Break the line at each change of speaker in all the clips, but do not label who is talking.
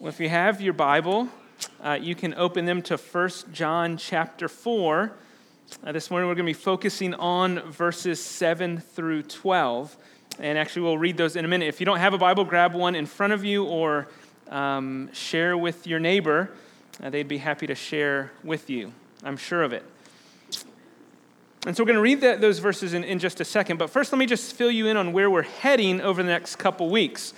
Well, if you have your Bible, uh, you can open them to 1 John chapter 4. Uh, this morning we're going to be focusing on verses 7 through 12. And actually, we'll read those in a minute. If you don't have a Bible, grab one in front of you or um, share with your neighbor. Uh, they'd be happy to share with you. I'm sure of it. And so we're going to read that, those verses in, in just a second. But first, let me just fill you in on where we're heading over the next couple weeks.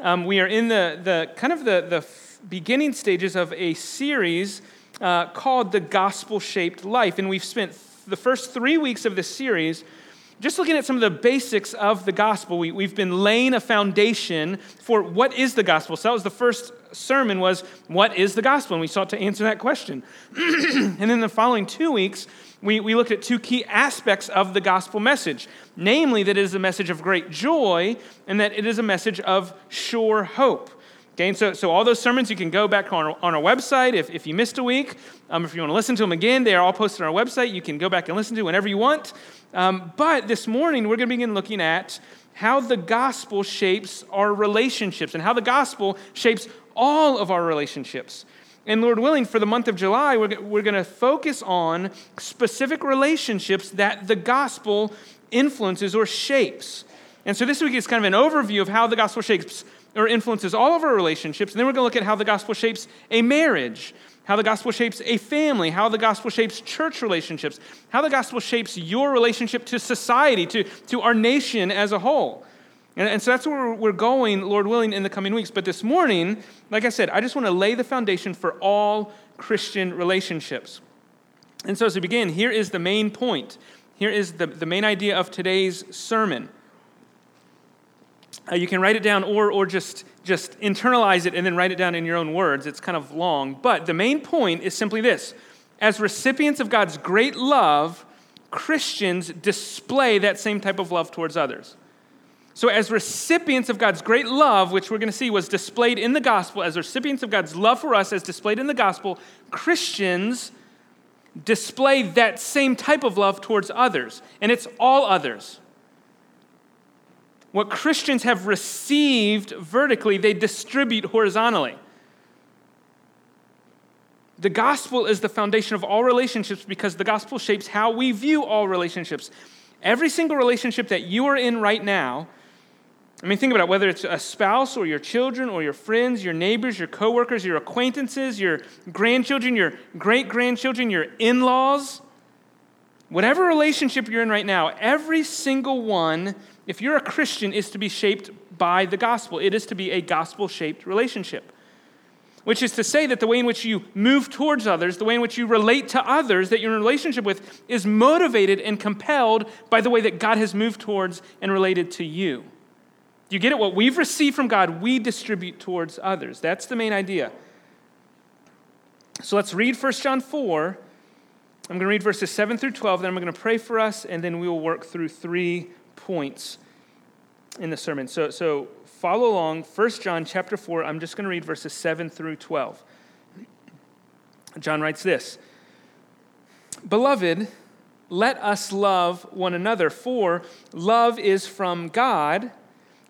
Um, we are in the, the kind of the, the beginning stages of a series uh, called The Gospel Shaped Life. And we've spent the first three weeks of this series just looking at some of the basics of the gospel. We, we've been laying a foundation for what is the gospel. So that was the first sermon was, what is the gospel? And we sought to answer that question. and then the following two weeks, we, we looked at two key aspects of the gospel message namely, that it is a message of great joy and that it is a message of sure hope. Okay, so, so all those sermons you can go back on our, on our website if, if you missed a week. Um, if you want to listen to them again, they are all posted on our website. You can go back and listen to whenever you want. Um, but this morning, we're going to begin looking at how the gospel shapes our relationships and how the gospel shapes all of our relationships. And Lord willing, for the month of July, we're, we're going to focus on specific relationships that the gospel influences or shapes. And so this week is kind of an overview of how the gospel shapes or influences all of our relationships. And then we're going to look at how the gospel shapes a marriage, how the gospel shapes a family, how the gospel shapes church relationships, how the gospel shapes your relationship to society, to, to our nation as a whole. And, and so that's where we're going, Lord willing, in the coming weeks. But this morning, like I said, I just want to lay the foundation for all Christian relationships. And so as we begin, here is the main point. Here is the, the main idea of today's sermon. Uh, you can write it down or, or just, just internalize it and then write it down in your own words. It's kind of long. But the main point is simply this As recipients of God's great love, Christians display that same type of love towards others. So, as recipients of God's great love, which we're going to see was displayed in the gospel, as recipients of God's love for us, as displayed in the gospel, Christians display that same type of love towards others. And it's all others. What Christians have received vertically, they distribute horizontally. The gospel is the foundation of all relationships because the gospel shapes how we view all relationships. Every single relationship that you are in right now I mean, think about it, whether it's a spouse or your children or your friends, your neighbors, your coworkers, your acquaintances, your grandchildren, your great grandchildren, your in laws, whatever relationship you're in right now, every single one, if you're a Christian, is to be shaped by the gospel. It is to be a gospel shaped relationship. Which is to say that the way in which you move towards others, the way in which you relate to others that you're in relationship with, is motivated and compelled by the way that God has moved towards and related to you. You get it? What we've received from God, we distribute towards others. That's the main idea. So let's read 1 John 4. I'm going to read verses 7 through 12, then I'm going to pray for us, and then we will work through three points in the sermon. So, so follow along. 1 John chapter 4, I'm just going to read verses 7 through 12. John writes this Beloved, let us love one another, for love is from God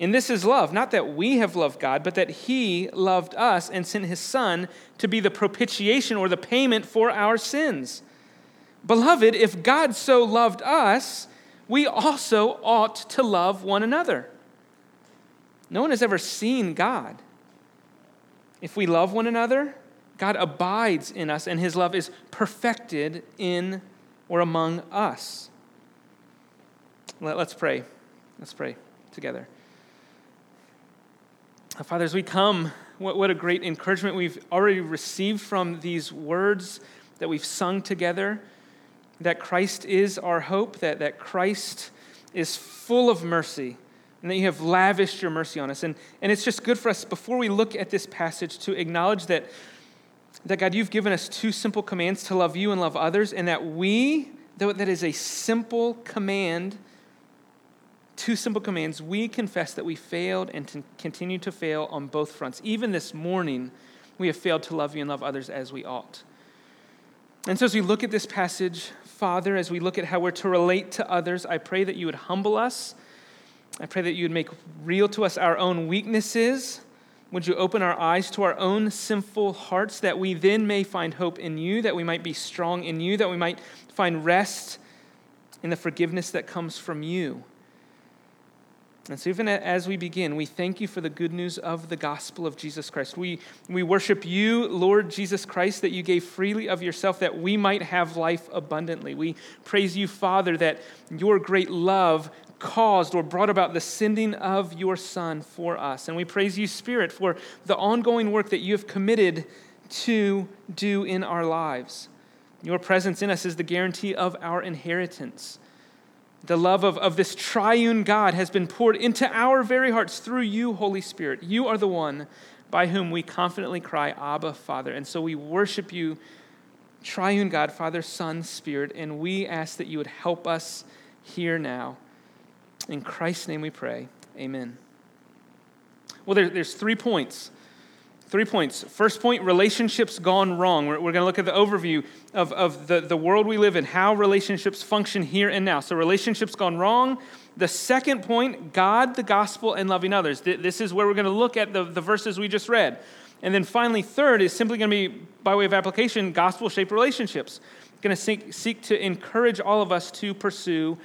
And this is love, not that we have loved God, but that He loved us and sent His Son to be the propitiation or the payment for our sins. Beloved, if God so loved us, we also ought to love one another. No one has ever seen God. If we love one another, God abides in us, and His love is perfected in or among us. Let's pray. Let's pray together. Father, as we come, what, what a great encouragement we've already received from these words that we've sung together that Christ is our hope, that, that Christ is full of mercy, and that you have lavished your mercy on us. And, and it's just good for us, before we look at this passage, to acknowledge that, that, God, you've given us two simple commands to love you and love others, and that we, though that is a simple command, two simple commands, we confess that we failed and continue to fail on both fronts. Even this morning, we have failed to love you and love others as we ought. And so, as we look at this passage, Father, as we look at how we're to relate to others, I pray that you would humble us. I pray that you would make real to us our own weaknesses. Would you open our eyes to our own sinful hearts that we then may find hope in you, that we might be strong in you, that we might find rest in the forgiveness that comes from you? And so, even as we begin, we thank you for the good news of the gospel of Jesus Christ. We, we worship you, Lord Jesus Christ, that you gave freely of yourself that we might have life abundantly. We praise you, Father, that your great love caused or brought about the sending of your Son for us. And we praise you, Spirit, for the ongoing work that you have committed to do in our lives. Your presence in us is the guarantee of our inheritance. The love of, of this triune God has been poured into our very hearts through you, Holy Spirit. You are the one by whom we confidently cry, Abba, Father. And so we worship you, triune God, Father, Son, Spirit, and we ask that you would help us here now. In Christ's name we pray. Amen. Well, there, there's three points Three points. First point relationships gone wrong. We're, we're going to look at the overview of, of the, the world we live in, how relationships function here and now. So, relationships gone wrong. The second point God, the gospel, and loving others. This is where we're going to look at the, the verses we just read. And then finally, third is simply going to be, by way of application, gospel shaped relationships. Going to seek, seek to encourage all of us to pursue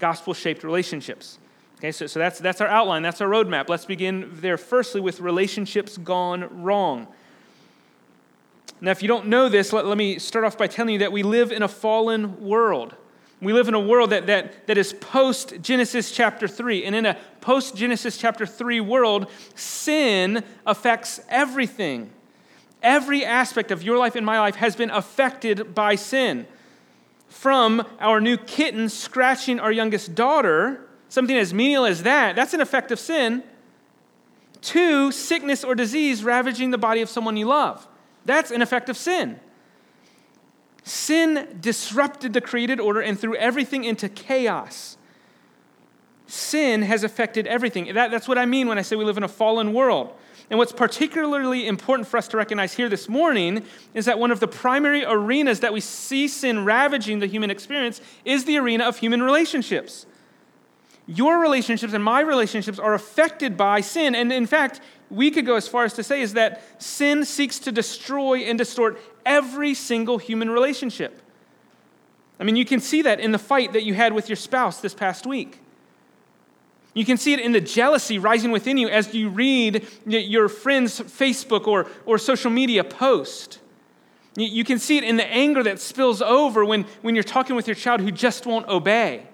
gospel shaped relationships. Okay, so, so that's, that's our outline, that's our roadmap. Let's begin there firstly with relationships gone wrong. Now, if you don't know this, let, let me start off by telling you that we live in a fallen world. We live in a world that, that, that is post Genesis chapter 3. And in a post Genesis chapter 3 world, sin affects everything. Every aspect of your life and my life has been affected by sin. From our new kitten scratching our youngest daughter something as menial as that, that's an effect of sin. Two, sickness or disease ravaging the body of someone you love. That's an effect of sin. Sin disrupted the created order and threw everything into chaos. Sin has affected everything. That, that's what I mean when I say we live in a fallen world. And what's particularly important for us to recognize here this morning is that one of the primary arenas that we see sin ravaging the human experience is the arena of human relationships your relationships and my relationships are affected by sin. And in fact, we could go as far as to say is that sin seeks to destroy and distort every single human relationship. I mean, you can see that in the fight that you had with your spouse this past week. You can see it in the jealousy rising within you as you read your friend's Facebook or, or social media post. You can see it in the anger that spills over when, when you're talking with your child who just won't obey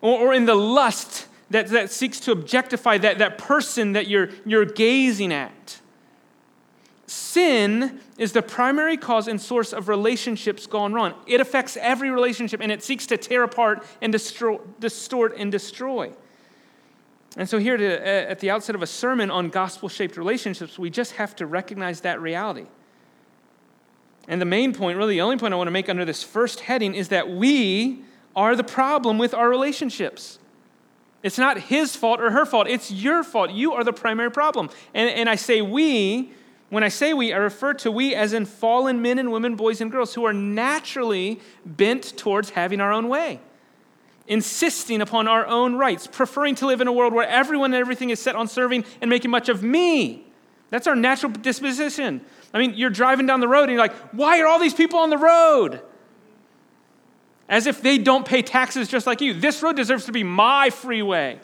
or, or in the lust that, that seeks to objectify that, that person that you're, you're gazing at. Sin is the primary cause and source of relationships gone wrong. It affects every relationship and it seeks to tear apart and distort and destroy. And so, here to, at the outset of a sermon on gospel shaped relationships, we just have to recognize that reality. And the main point, really the only point I want to make under this first heading, is that we are the problem with our relationships. It's not his fault or her fault, it's your fault. You are the primary problem. And, and I say we, when I say we, I refer to we as in fallen men and women, boys and girls, who are naturally bent towards having our own way, insisting upon our own rights, preferring to live in a world where everyone and everything is set on serving and making much of me. That's our natural disposition. I mean, you're driving down the road and you're like, why are all these people on the road? As if they don't pay taxes just like you. This road deserves to be my freeway.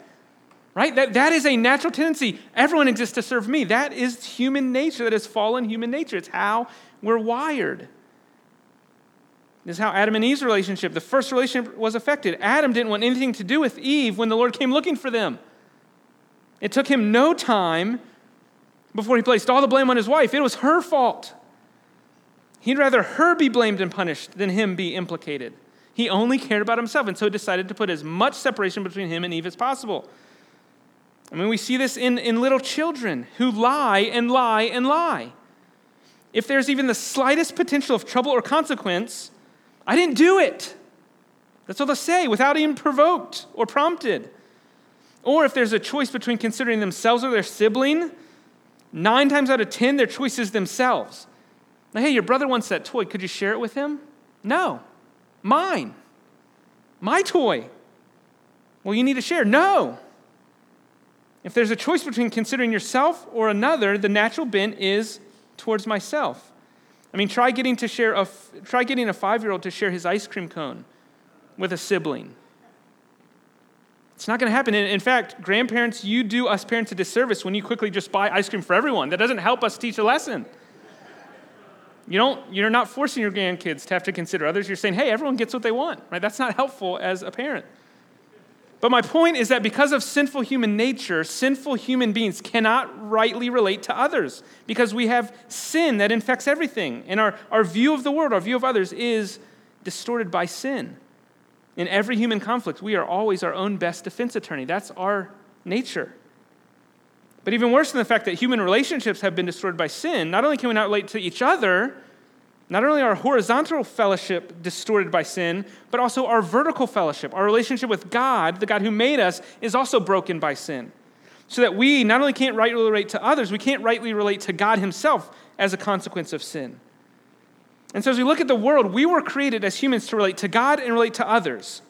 Right? That, that is a natural tendency. Everyone exists to serve me. That is human nature. That is fallen human nature. It's how we're wired. This is how Adam and Eve's relationship, the first relationship, was affected. Adam didn't want anything to do with Eve when the Lord came looking for them. It took him no time before he placed all the blame on his wife. It was her fault. He'd rather her be blamed and punished than him be implicated. He only cared about himself, and so decided to put as much separation between him and Eve as possible. I mean, we see this in, in little children who lie and lie and lie. If there's even the slightest potential of trouble or consequence, I didn't do it. That's all they'll say without even provoked or prompted. Or if there's a choice between considering themselves or their sibling, nine times out of ten, their choice is themselves. Now, hey, your brother wants that toy. Could you share it with him? No. Mine. My toy. Well, you need to share. No. If there's a choice between considering yourself or another, the natural bent is towards myself. I mean, try getting to share a, try getting a five-year-old to share his ice cream cone with a sibling. It's not going to happen. In fact, grandparents, you do us parents a disservice when you quickly just buy ice cream for everyone. That doesn't help us teach a lesson. You don't, you're not forcing your grandkids to have to consider others. You're saying, hey, everyone gets what they want, right? That's not helpful as a parent. But my point is that because of sinful human nature, sinful human beings cannot rightly relate to others because we have sin that infects everything. And our, our view of the world, our view of others is distorted by sin. In every human conflict, we are always our own best defense attorney. That's our nature. But even worse than the fact that human relationships have been destroyed by sin, not only can we not relate to each other, not only our horizontal fellowship distorted by sin, but also our vertical fellowship, our relationship with God, the God who made us, is also broken by sin. So that we not only can't rightly relate to others, we can't rightly relate to God Himself as a consequence of sin. And so as we look at the world, we were created as humans to relate to God and relate to others.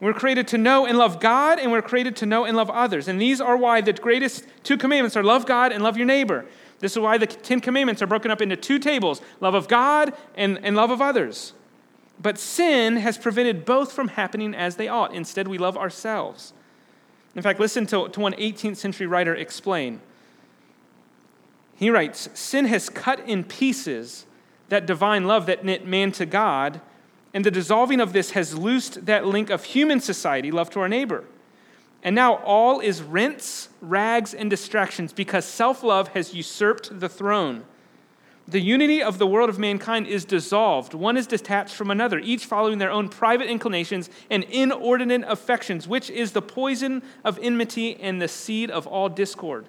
We're created to know and love God, and we're created to know and love others. And these are why the greatest two commandments are love God and love your neighbor. This is why the Ten Commandments are broken up into two tables love of God and, and love of others. But sin has prevented both from happening as they ought. Instead, we love ourselves. In fact, listen to, to one 18th century writer explain. He writes Sin has cut in pieces that divine love that knit man to God and the dissolving of this has loosed that link of human society, love to our neighbor. And now all is rents, rags, and distractions because self love has usurped the throne. The unity of the world of mankind is dissolved. One is detached from another, each following their own private inclinations and inordinate affections, which is the poison of enmity and the seed of all discord.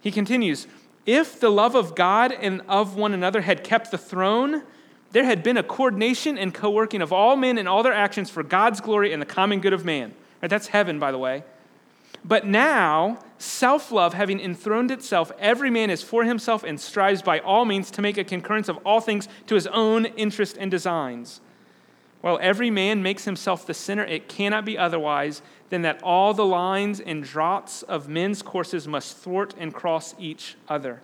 He continues If the love of God and of one another had kept the throne, there had been a coordination and co working of all men and all their actions for God's glory and the common good of man. Right, that's heaven, by the way. But now, self love having enthroned itself, every man is for himself and strives by all means to make a concurrence of all things to his own interest and designs. While every man makes himself the sinner, it cannot be otherwise than that all the lines and draughts of men's courses must thwart and cross each other.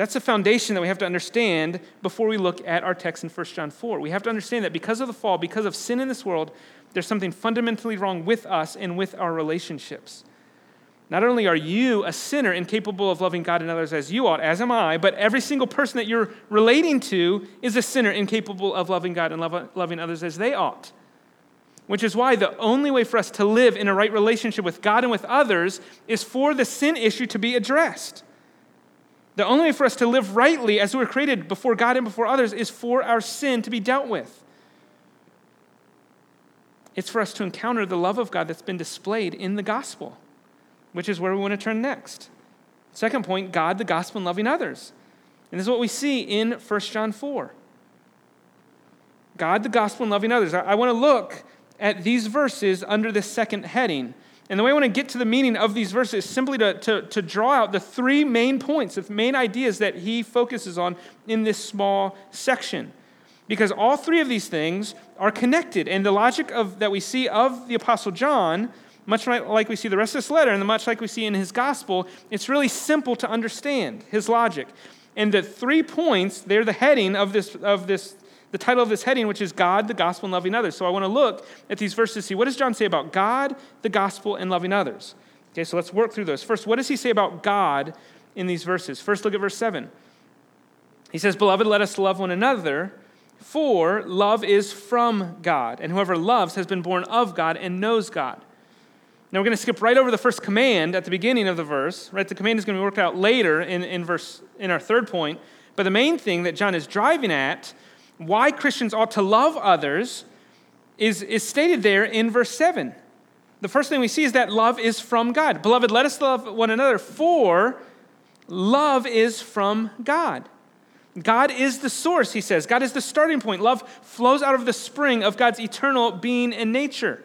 That's the foundation that we have to understand before we look at our text in 1 John 4. We have to understand that because of the fall, because of sin in this world, there's something fundamentally wrong with us and with our relationships. Not only are you a sinner incapable of loving God and others as you ought, as am I, but every single person that you're relating to is a sinner incapable of loving God and loving others as they ought. Which is why the only way for us to live in a right relationship with God and with others is for the sin issue to be addressed. The only way for us to live rightly as we were created before God and before others is for our sin to be dealt with. It's for us to encounter the love of God that's been displayed in the gospel, which is where we want to turn next. Second point God, the gospel, and loving others. And this is what we see in 1 John 4. God, the gospel, and loving others. I, want to look at these verses under this second heading and the way I want to get to the meaning of these verses is simply to, to, to draw out the three main points, the main ideas that he focuses on in this small section. Because all three of these things are connected. And the logic of, that we see of the Apostle John, much like we see the rest of this letter, and much like we see in his gospel, it's really simple to understand his logic. And the three points, they're the heading of this, of this the title of this heading, which is God, the gospel, and loving others. So I want to look at these verses to see what does John say about God, the gospel, and loving others. Okay, so let's work through those. First, what does he say about God in these verses? First, look at verse 7. He says, Beloved, let us love one another, for love is from God, and whoever loves has been born of God and knows God. Now we're going to skip right over the first command at the beginning of the verse. Right, the command is going to be worked out later in, in verse in our third point. But the main thing that John is driving at why Christians ought to love others is, is stated there in verse 7. The first thing we see is that love is from God. Beloved, let us love one another, for love is from God. God is the source, he says. God is the starting point. Love flows out of the spring of God's eternal being and nature.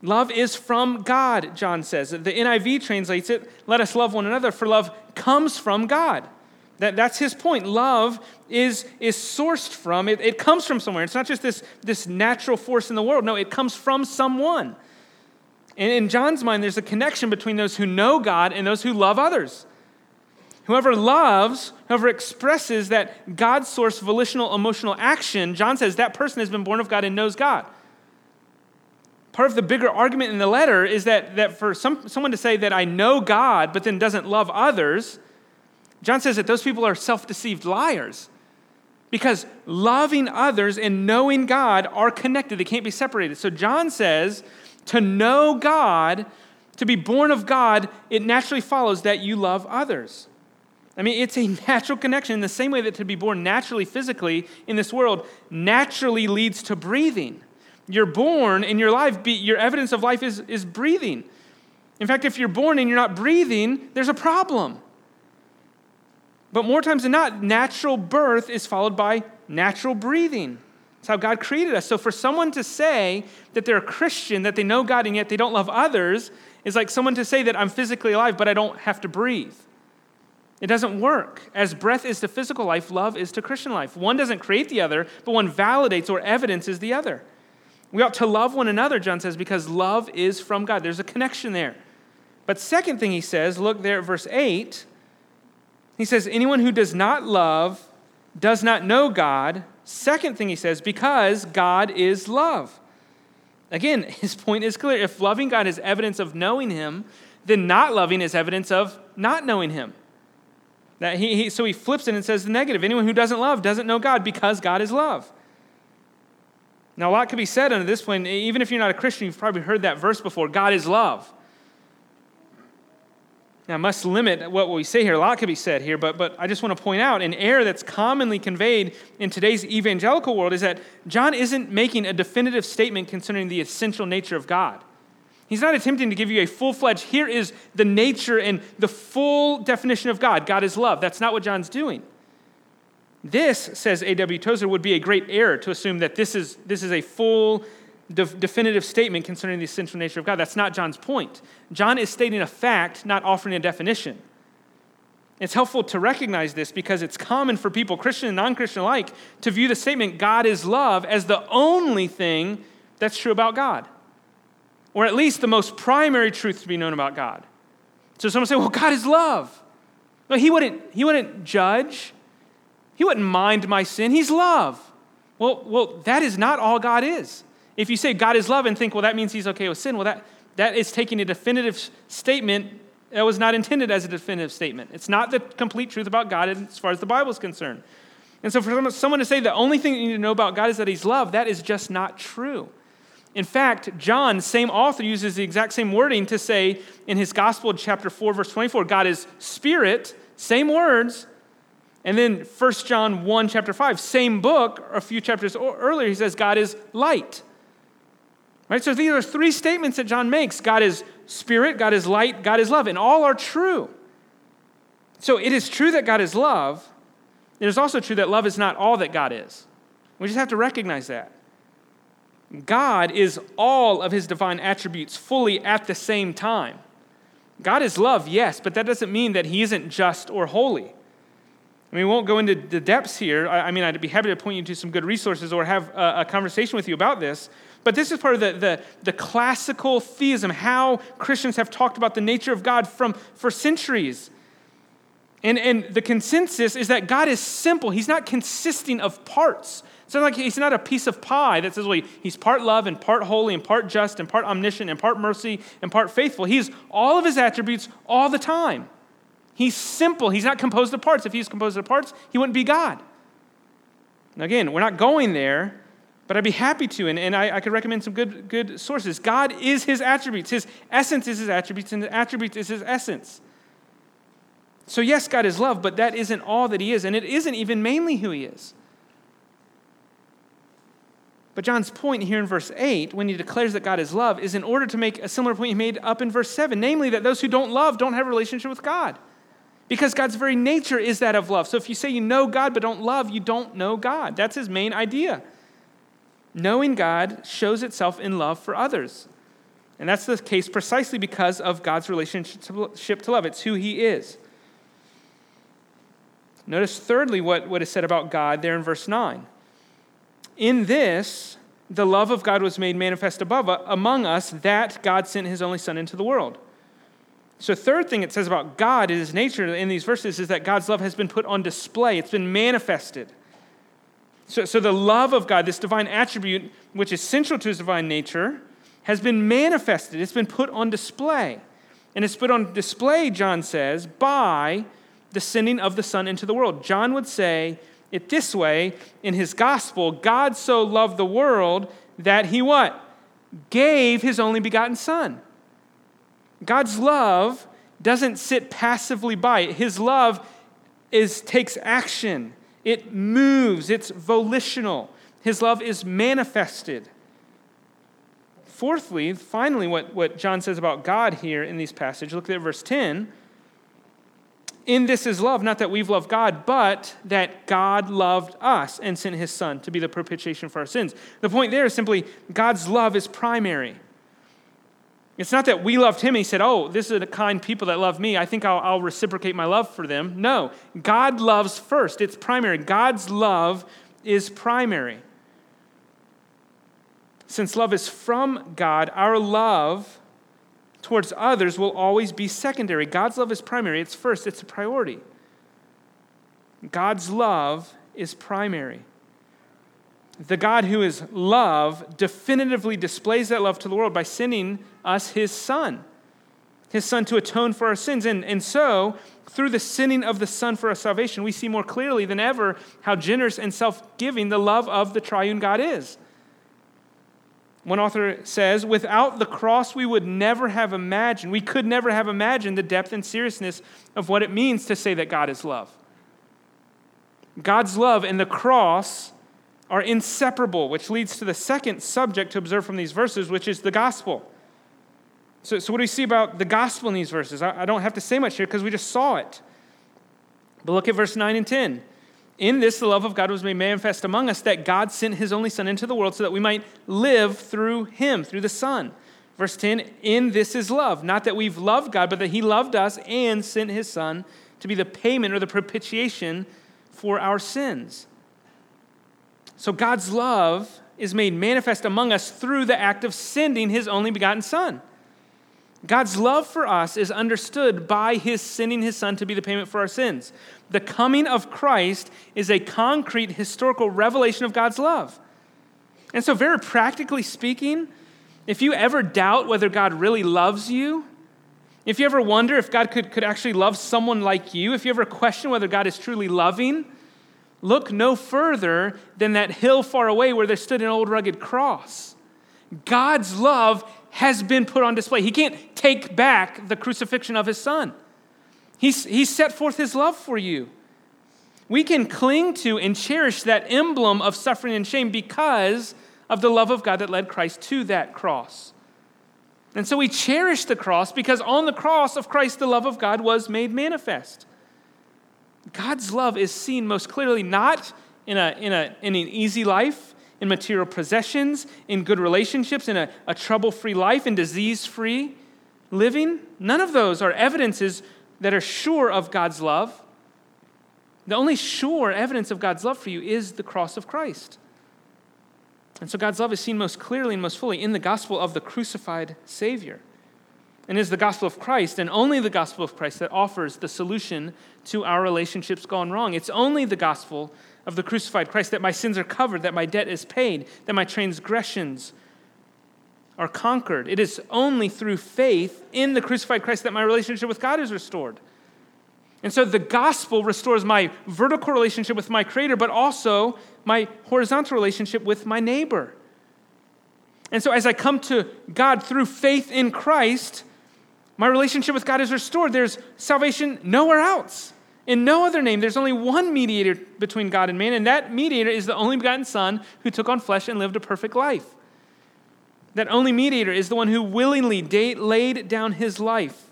Love is from God, John says. The NIV translates it, let us love one another, for love comes from God. That, that's his point. Love is, is sourced from, it, it comes from somewhere. It's not just this, this natural force in the world. No, it comes from someone. And in John's mind, there's a connection between those who know God and those who love others. Whoever loves, whoever expresses that God source volitional emotional action, John says that person has been born of God and knows God. Part of the bigger argument in the letter is that, that for some, someone to say that I know God but then doesn't love others, John says that those people are self deceived liars. Because loving others and knowing God are connected, they can't be separated. So John says to know God, to be born of God, it naturally follows that you love others. I mean, it's a natural connection in the same way that to be born naturally, physically in this world, naturally leads to breathing. You're born and your life, your evidence of life is, is breathing. In fact, if you're born and you're not breathing, there's a problem. But more times than not, natural birth is followed by natural breathing. That's how God created us. So for someone to say that they're a Christian, that they know God and yet they don't love others, is like someone to say that I'm physically alive, but I don't have to breathe. It doesn't work. As breath is to physical life, love is to Christian life. One doesn't create the other, but one validates or evidences the other. We ought to love one another, John says, because love is from God. There's a connection there. But second thing he says, look there at verse 8. He says, Anyone who does not love does not know God. Second thing he says, because God is love. Again, his point is clear. If loving God is evidence of knowing him, then not loving is evidence of not knowing him. That he, he, so he flips it and says the negative. Anyone who doesn't love doesn't know God because God is love. Now, a lot could be said under this point. Even if you're not a Christian, you've probably heard that verse before God is love. Now, I must limit what we say here. A lot could be said here, but, but I just want to point out an error that's commonly conveyed in today's evangelical world is that John isn't making a definitive statement concerning the essential nature of God. He's not attempting to give you a full fledged, here is the nature and the full definition of God. God is love. That's not what John's doing. This, says A.W. Tozer, would be a great error to assume that this is, this is a full, de- definitive statement concerning the essential nature of God. That's not John's point. John is stating a fact, not offering a definition. It's helpful to recognize this because it's common for people, Christian and non Christian alike, to view the statement God is love as the only thing that's true about God, or at least the most primary truth to be known about God. So someone say, Well, God is love. No, he wouldn't, he wouldn't judge, he wouldn't mind my sin. He's love. Well, well, that is not all God is. If you say God is love and think, well, that means he's okay with sin, well, that, that is taking a definitive statement that was not intended as a definitive statement. It's not the complete truth about God as far as the Bible is concerned. And so for someone to say the only thing you need to know about God is that he's love, that is just not true. In fact, John, same author, uses the exact same wording to say in his gospel, chapter 4, verse 24, God is spirit, same words, and then 1 John 1, chapter 5, same book, a few chapters earlier, he says God is light. Right? So these are three statements that John makes God is spirit, God is light, God is love, and all are true. So it is true that God is love. It is also true that love is not all that God is. We just have to recognize that. God is all of his divine attributes fully at the same time. God is love, yes, but that doesn't mean that he isn't just or holy. I mean, we won't go into the depths here. I mean, I'd be happy to point you to some good resources or have a, conversation with you about this. But this is part of the, the, the, classical theism, how Christians have talked about the nature of God from, for centuries. And, and the consensus is that God is simple. He's not consisting of parts. It's not like he's not a piece of pie that says, well, he's part love and part holy and part just and part omniscient and part mercy and part faithful. He's all of his attributes all the time. He's simple. He's not composed of parts. If he's composed of parts, he wouldn't be God. Again, we're not going there, but I'd be happy to, and, and I, I could recommend some good, good sources. God is his attributes. His essence is his attributes, and the attributes is his essence. So, yes, God is love, but that isn't all that he is, and it isn't even mainly who he is. But John's point here in verse 8, when he declares that God is love, is in order to make a similar point he made up in verse 7, namely that those who don't love don't have a relationship with God. Because God's very nature is that of love. So if you say you know God but don't love, you don't know God. That's his main idea. Knowing God shows itself in love for others. And that's the case precisely because of God's relationship to love. It's who he is. Notice, thirdly, what, what is said about God there in verse 9. In this, the love of God was made manifest above uh, among us, that God sent his only Son into the world. So, third thing it says about God in his nature in these verses is that God's love has been put on display, it's been manifested. So, so the love of God, this divine attribute, which is central to his divine nature, has been manifested. It's been put on display. And it's put on display, John says, by the sending of the Son into the world. John would say it this way in his gospel God so loved the world that he what? Gave his only begotten Son. God's love doesn't sit passively by. His love is, takes action, it moves, it's volitional. His love is manifested. Fourthly, finally, what, what John says about God here in these passages, look at verse 10. In this is love, not that we've loved God, but that God loved us and sent his Son to be the propitiation for our sins. The point there is simply God's love is primary. It's not that we loved him he said, Oh, this is the kind people that love me. I think I'll, I'll, reciprocate my love for them. No, God loves first. It's primary. God's love is primary. Since love is from God, our love towards others will always be secondary. God's love is primary, it's first, it's a priority. God's love is primary. The God who is love definitively displays that love to the world by sending us his Son, his Son to atone for our sins. And, and so, through the sending of the Son for our salvation, we see more clearly than ever how generous and self giving the love of the triune God is. One author says, without the cross, we would never have imagined, we could never have imagined the depth and seriousness of what it means to say that God is love. God's love and the cross are inseparable, which leads to the second subject to observe from these verses, which is the gospel. So, so what do we see about the gospel in these verses? I, I don't have to say much here because we just saw it. But look at verse 9 and 10. In this, the love of God was made manifest among us, that God sent his only Son into the world so that we might live through him, through the Son. Verse 10 In this is love, not that we've loved God, but that he loved us and sent his Son to be the payment or the propitiation for our sins. So God's love is made manifest among us through the act of sending his only begotten Son. God's love for us is understood by his sending his son to be the payment for our sins. The coming of Christ is a concrete historical revelation of God's love. And so, very practically speaking, if you ever doubt whether God really loves you, if you ever wonder if God could, could actually love someone like you, if you ever question whether God is truly loving, look no further than that hill far away where there stood an old rugged cross. God's love has been put on display. He can't take back the crucifixion of his son. He's, he's set forth his love for you. We can cling to and cherish that emblem of suffering and shame because of the love of God that led Christ to that cross. And so we cherish the cross because on the cross of Christ, the love of God was made manifest. God's love is seen most clearly not in, a, in, a, in an easy life, in material possessions, in good relationships, in a, a trouble free life, in disease free living. None of those are evidences that are sure of God's love. The only sure evidence of God's love for you is the cross of Christ. And so God's love is seen most clearly and most fully in the gospel of the crucified Savior. And is the gospel of Christ, and only the gospel of Christ, that offers the solution to our relationships gone wrong. It's only the gospel of the crucified Christ that my sins are covered, that my debt is paid, that my transgressions are conquered. It is only through faith in the crucified Christ that my relationship with God is restored. And so the gospel restores my vertical relationship with my Creator, but also my horizontal relationship with my neighbor. And so as I come to God through faith in Christ, my relationship with God is restored. There's salvation nowhere else. In no other name, there's only one mediator between God and man, and that mediator is the only begotten Son who took on flesh and lived a perfect life. That only mediator is the one who willingly laid down his life.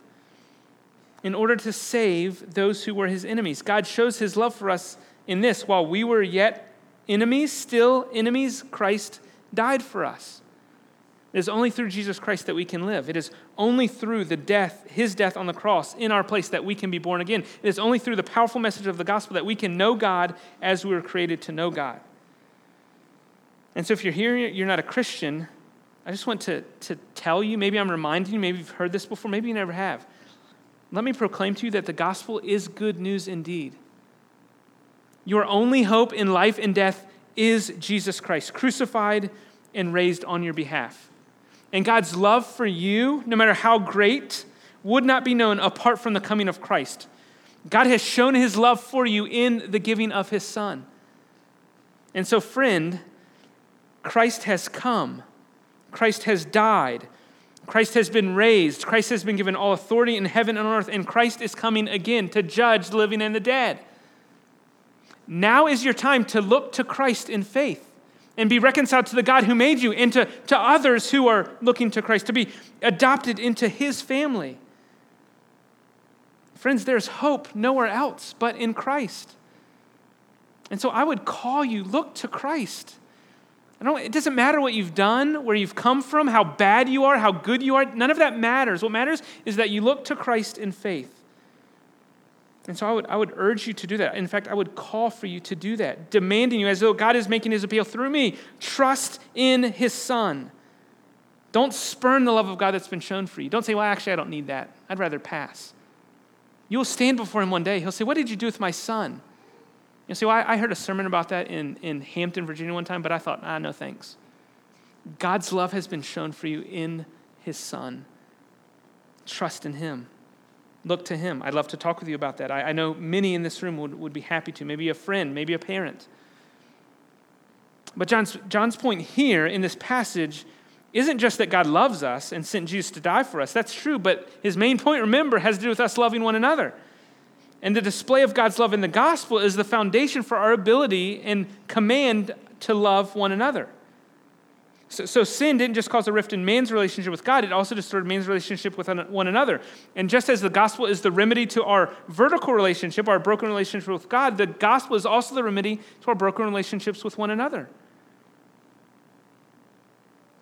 in order to save those who were his enemies. God shows his love for us in this while we were yet enemies, still enemies, Christ died for us. It is only through Jesus Christ that we can live. It is only through the death, his death on the cross in our place that we can be born again. It is only through the powerful message of the gospel that we can know God as we were created to know God. And so if you're here, you're not a Christian, I just want to, to tell you, maybe I'm reminding you, maybe you've heard this before, maybe you never have. Let me proclaim to you that the gospel is good news indeed. Your only hope in life and death is Jesus Christ, crucified and raised on your behalf. And God's love for you, no matter how great, would not be known apart from the coming of Christ. God has shown his love for you in the giving of his Son. And so, friend, Christ has come, Christ has died. Christ has been raised. Christ has been given all authority in heaven and on earth, and Christ is coming again to judge the living and the dead. Now is your time to look to Christ in faith and be reconciled to the God who made you and to, to others who are looking to Christ, to be adopted into his family. Friends, there's hope nowhere else but in Christ. And so I would call you, look to Christ. I don't, it doesn't matter what you've done, where you've come from, how bad you are, how good you are. None of that matters. What matters is that you look to Christ in faith. And so I would, I would urge you to do that. In fact, I would call for you to do that, demanding you as though God is making his appeal through me. Trust in his son. Don't spurn the love of God that's been shown for you. Don't say, well, actually, I don't need that. I'd rather pass. You will stand before him one day. He'll say, What did you do with my son? You'll say, Well, I heard a sermon about that in, in Hampton, Virginia one time, but I thought, ah, no thanks. God's love has been shown for you in his son. Trust in him look to him. I'd love to talk with you about that. I, I know many in this room would, would be happy to, maybe a friend, maybe a parent. But John's, John's point here in this passage isn't just that God loves us and sent Jesus to die for us. That's true, but his main point, remember, has to do with us loving one another. And the display of God's love in the gospel is the foundation for our ability and command to love one another. So, so, sin didn't just cause a rift in man's relationship with God, it also distorted man's relationship with one another. And just as the gospel is the remedy to our vertical relationship, our broken relationship with God, the gospel is also the remedy to our broken relationships with one another.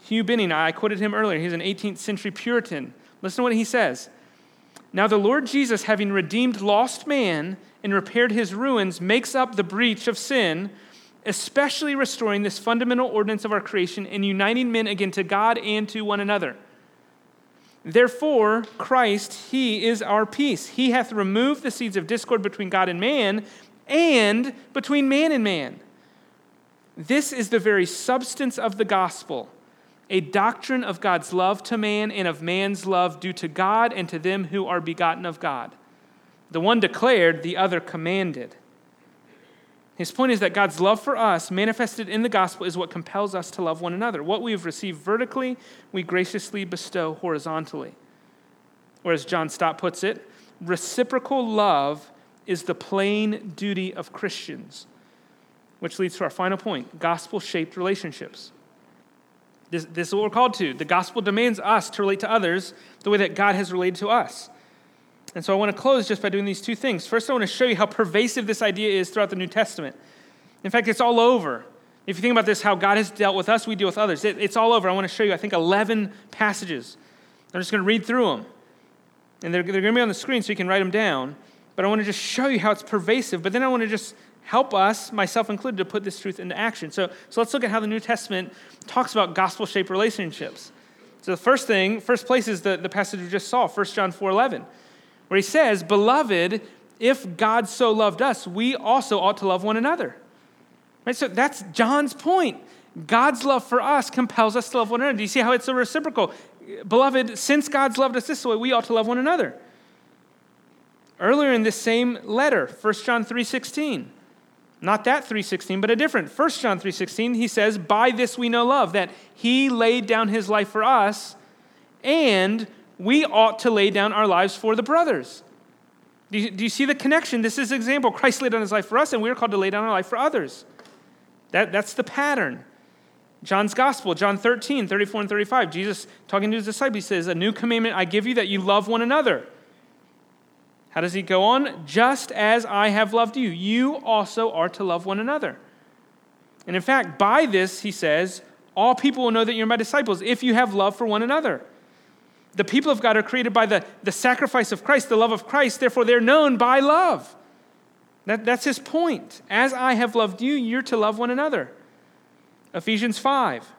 Hugh Binning, I quoted him earlier, he's an 18th century Puritan. Listen to what he says. Now, the Lord Jesus, having redeemed lost man and repaired his ruins, makes up the breach of sin especially restoring this fundamental ordinance of our creation and uniting men again to God and to one another. Therefore, Christ, He is our peace. He hath removed the seeds of discord between God and man and between man and man. This is the very substance of the gospel a doctrine of God's love to man and of man's love due to God and to them who are begotten of God. The one declared, the other commanded. His point is that God's love for us, manifested in the gospel, is what compels us to love one another. What we have received vertically, we graciously bestow horizontally. Or as John Stott puts it, reciprocal love is the plain duty of Christians, which leads to our final point gospel shaped relationships. This, this is what we're called to. The gospel demands us to relate to others the way that God has related to us. And so I want to close just by doing these two things. First, I want to show you how pervasive this idea is throughout the New Testament. In fact, it's all over. If you think about this, how God has dealt with us, we deal with others. It, it's all over. I want to show you, I think, 11 passages. I'm just going to read through them. And they're, they're going to be on the screen so you can write them down. But I want to just show you how it's pervasive. But then I want to just help us, myself included, to put this truth into action. So, so let's look at how the New Testament talks about gospel shaped relationships. So the first thing, first place is the, the passage we just saw, 1 John 4 11 where he says, Beloved, if God so loved us, we also ought to love one another. Right? So that's John's point. God's love for us compels us to love one another. Do you see how it's a reciprocal? Beloved, since God's loved us this way, we ought to love one another. Earlier in this same letter, 1 John 3:16. Not that 3:16, but a different. 1 John 3:16, he says, "By this we know love, that he laid down his life for us, and we ought to lay down our lives for the brothers. Do you, do you see the connection? This is an example. Christ laid down his life for us, and we are called to lay down our life for others. That, that's the pattern. John's Gospel, John 13, 34 and 35. Jesus talking to his disciples, he says, A new commandment I give you that you love one another. How does he go on? Just as I have loved you, you also are to love one another. And in fact, by this, he says, all people will know that you're my disciples if you have love for one another. The people of God are created by the, the sacrifice of Christ, the love of Christ, therefore they're known by love. That, that's his point. As I have loved you, you're to love one another. Ephesians 5.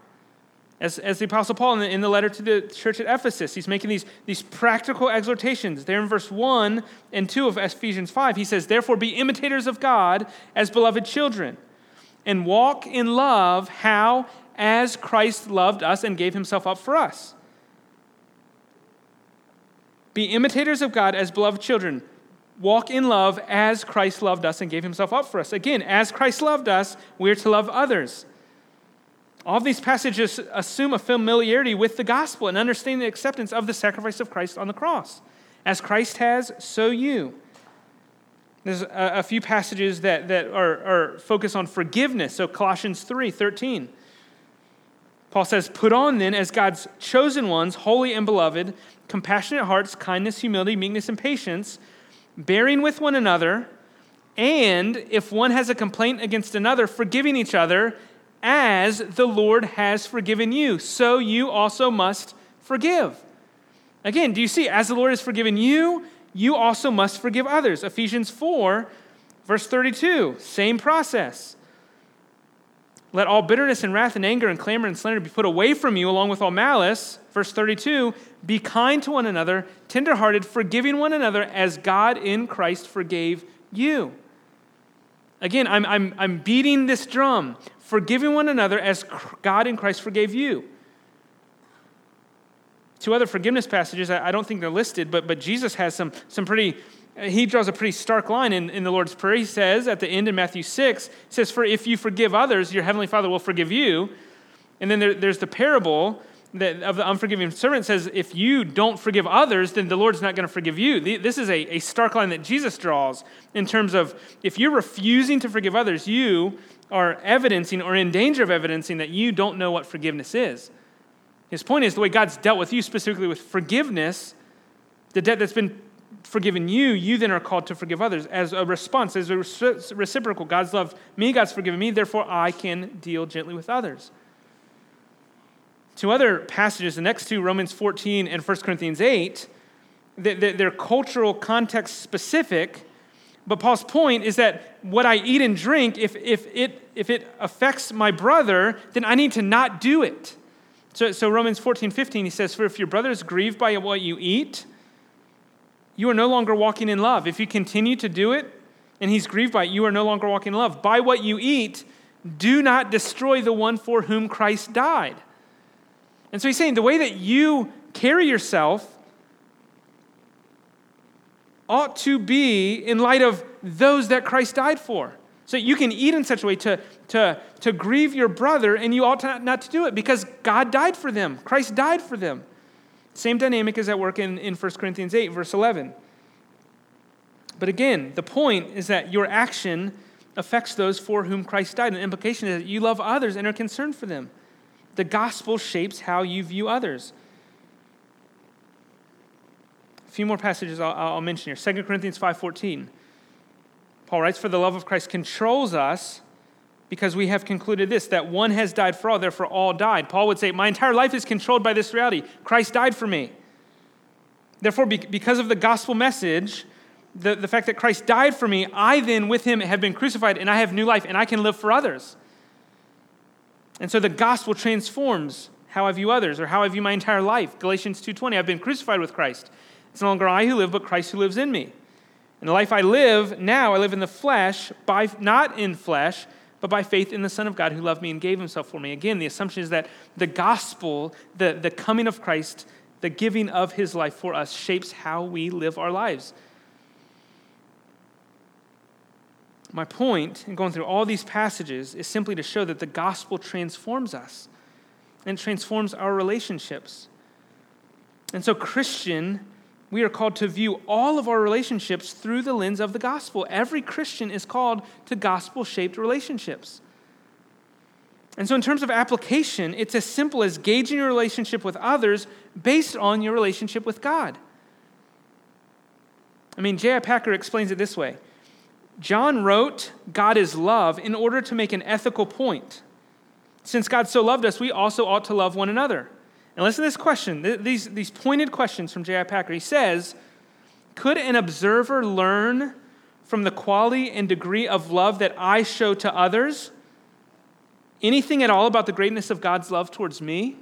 As, as the Apostle Paul in the, in the letter to the church at Ephesus, he's making these, these practical exhortations. There in verse 1 and 2 of Ephesians 5, he says, Therefore be imitators of God as beloved children, and walk in love, how? As Christ loved us and gave himself up for us. Be imitators of God as beloved children. Walk in love as Christ loved us and gave himself up for us. Again, as Christ loved us, we're to love others. All these passages assume a familiarity with the gospel and understanding the acceptance of the sacrifice of Christ on the cross. As Christ has, so you. There's a, a few passages that, that are, are focused on forgiveness. So Colossians 3 13. Paul says, Put on then as God's chosen ones, holy and beloved, compassionate hearts, kindness, humility, meekness, and patience, bearing with one another, and if one has a complaint against another, forgiving each other as the Lord has forgiven you, so you also must forgive. Again, do you see? As the Lord has forgiven you, you also must forgive others. Ephesians 4, verse 32, same process. Let all bitterness and wrath and anger and clamor and slander be put away from you, along with all malice. Verse 32 Be kind to one another, tenderhearted, forgiving one another, as God in Christ forgave you. Again, I'm, I'm, I'm beating this drum forgiving one another as God in Christ forgave you. Two other forgiveness passages, I don't think they're listed, but, but Jesus has some, some pretty, Uh, he draws a pretty stark line in, in the Lord's Prayer. He says at the end in Matthew 6, he says, For if you forgive others, your heavenly Father will forgive you. And then there, there's the parable that, of the unforgiving servant says, if you don't forgive others, then the Lord's not going to forgive you. This is a, a stark line that Jesus draws in terms of if you're refusing to forgive others, you are evidencing or in danger of evidencing that you don't know what forgiveness is. His point is the way God's dealt with you, specifically with forgiveness, the debt that's been forgiven you, you then are called to forgive others as a response, as a reciprocal. God's loved me, God's forgiven me, therefore I can deal gently with others. Two other passages, the next two, Romans 14 and 1 Corinthians 8, they're cultural context specific but Paul's point is that what I eat and drink, if, if, it, if it affects my brother, then I need to not do it. So, so Romans 14, 15, he says, For if your brother is grieved by what you eat, you are no longer walking in love. If you continue to do it and he's grieved by it, you are no longer walking in love. By what you eat, do not destroy the one for whom Christ died. And so he's saying the way that you carry yourself ought to be in light of those that Christ died for. So you can eat in such a way to, to, to grieve your brother, and you ought to not, not to do it because God died for them. Christ died for them. Same dynamic is at work in, in 1 Corinthians 8, verse 11. But again, the point is that your action affects those for whom Christ died. And the implication is that you love others and are concerned for them. The gospel shapes how you view others A few more passages I'll, I'll mention here. 2 Corinthians 5.14. Paul writes, For the love of Christ controls us because we have concluded this, that one has died for all, therefore all died. Paul would say, My entire life is controlled by this reality. Christ died for me. Therefore, because of the gospel message, the, the fact that Christ died for me, I then with him have been crucified and I have new life and I can live for others. And so the gospel transforms how I view others or how I view my entire life. Galatians 2:20, I've been crucified with Christ. It's no longer I who live, but Christ who lives in me. And the life I live now, I live in the flesh, by, not in flesh, but by faith in the Son of God who loved me and gave himself for me. Again, the assumption is that the gospel, the, the coming of Christ, the giving of his life for us, shapes how we live our lives. My point in going through all these passages is simply to show that the gospel transforms us and transforms our relationships. And so, Christian, we are called to view all of our relationships through the lens of the gospel. Every Christian is called to gospel shaped relationships. And so, in terms of application, it's as simple as gauging your relationship with others based on your relationship with God. I mean, J.I. Packer explains it this way John wrote, God is love, in order to make an ethical point. Since God so loved us, we also ought to love one another. And listen to this question, these, these pointed questions from J.I. Packer. He says, Could an observer learn from the quality and degree of love that I show to others anything at all about the greatness of God's love towards me?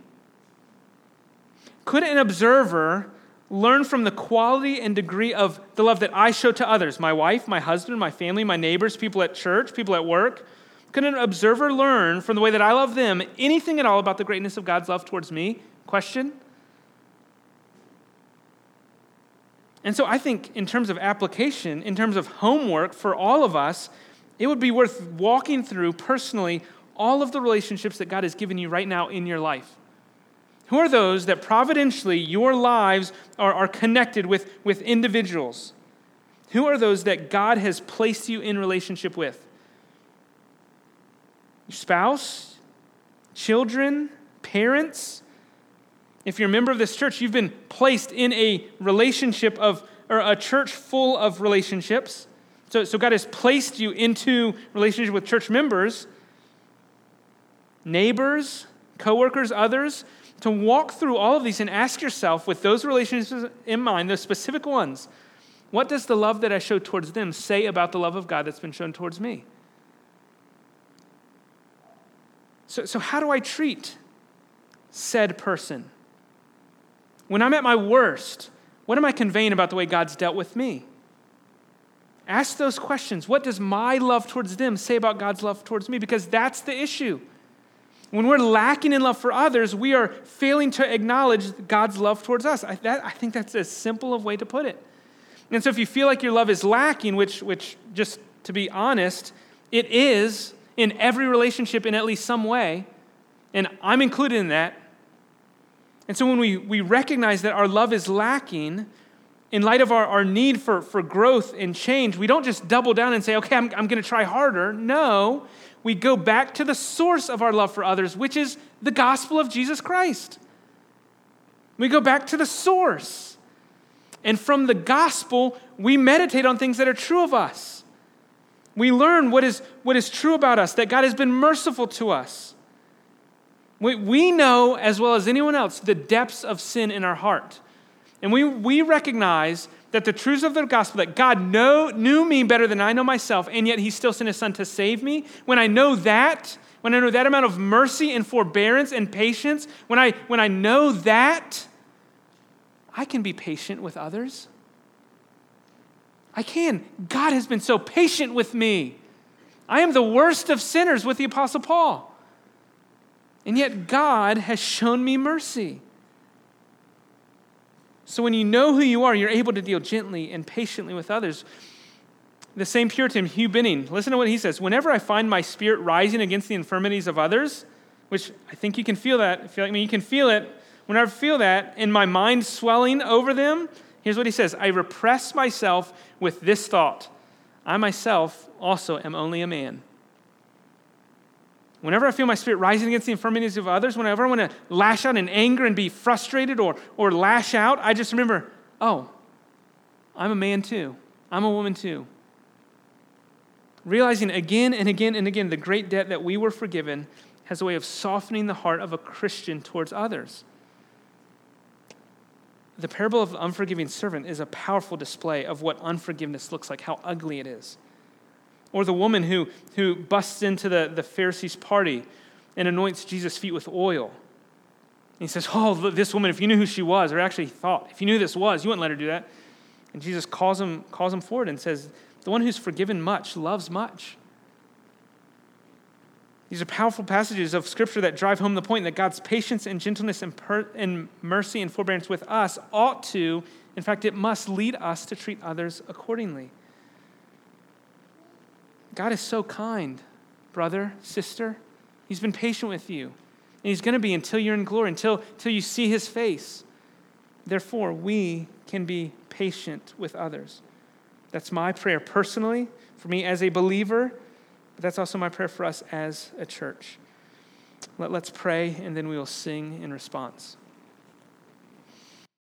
Could an observer learn from the quality and degree of the love that I show to others my wife, my husband, my family, my neighbors, people at church, people at work? Could an observer learn from the way that I love them anything at all about the greatness of God's love towards me? Question. And so I think, in terms of application, in terms of homework for all of us, it would be worth walking through personally all of the relationships that God has given you right now in your life. Who are those that providentially your lives are, are connected with, with individuals? Who are those that God has placed you in relationship with? Your spouse, children, parents. If you're a member of this church, you've been placed in a relationship of, or a church full of relationships. So, so God has placed you into relationship with church members, neighbors, coworkers, others to walk through all of these and ask yourself, with those relationships in mind, those specific ones, what does the love that I show towards them say about the love of God that's been shown towards me? So, so how do I treat said person? When I'm at my worst, what am I conveying about the way God's dealt with me? Ask those questions. What does my love towards them say about God's love towards me? Because that's the issue. When we're lacking in love for others, we are failing to acknowledge God's love towards us. I, that, I think that's as simple a way to put it. And so if you feel like your love is lacking, which, which just to be honest, it is in every relationship in at least some way, and I'm included in that. And so when we, we recognize that our love is lacking, in light of our, our need for, for growth and change, we don't just double down and say, okay, I'm, I'm going to try harder. No, we go back to the source of our love for others, which is the gospel of Jesus Christ. We go back to the source. And from the gospel, we meditate on things that are true of us. We learn what is, what is true about us, that God has been merciful to us. We, we know, as well as anyone else, the depths of sin in our heart. And we, we recognize that the truths of the gospel, that God know, knew me better than I know myself, and yet he still sent his son to save me, when I know that, when I know that amount of mercy and forbearance and patience, when I, when I know that, I can be patient with others. I can. God has been so patient with me. I am the worst of sinners with the Apostle Paul. And yet God has shown me mercy. So when you know who you are, you're able to deal gently and patiently with others. The same Puritan, Hugh Binning, listen to what he says. Whenever I find my spirit rising against the infirmities of others, which I think you can feel that, if you're like me, you can feel it. Whenever I feel that, in my mind swelling over them, here's what he says I repress myself with this thought I myself also am only a man. Whenever I feel my spirit rising against the infirmities of others, whenever I want to lash out in anger and be frustrated or, or lash out, I just remember, oh, I'm a man too. I'm a woman too. Realizing again and again and again the great debt that we were forgiven has a way of softening the heart of a Christian towards others. The parable of the unforgiving servant is a powerful display of what unforgiveness looks like, how ugly it is. Or the woman who, who busts into the, the Pharisees' party and anoints Jesus' feet with oil. And he says, Oh, this woman, if you knew who she was, or actually thought, if you knew who this was, you wouldn't let her do that. And Jesus calls him, calls him forward and says, The one who's forgiven much loves much. These are powerful passages of Scripture that drive home the point that God's patience and gentleness and, per- and mercy and forbearance with us ought to, in fact, it must lead us to treat others accordingly. God is so kind, brother, sister. He's been patient with you. And He's going to be until you're in glory, until, until you see His face. Therefore, we can be patient with others. That's my prayer personally, for me as a believer, but that's also my prayer for us as a church. Let, let's pray, and then we will sing in response.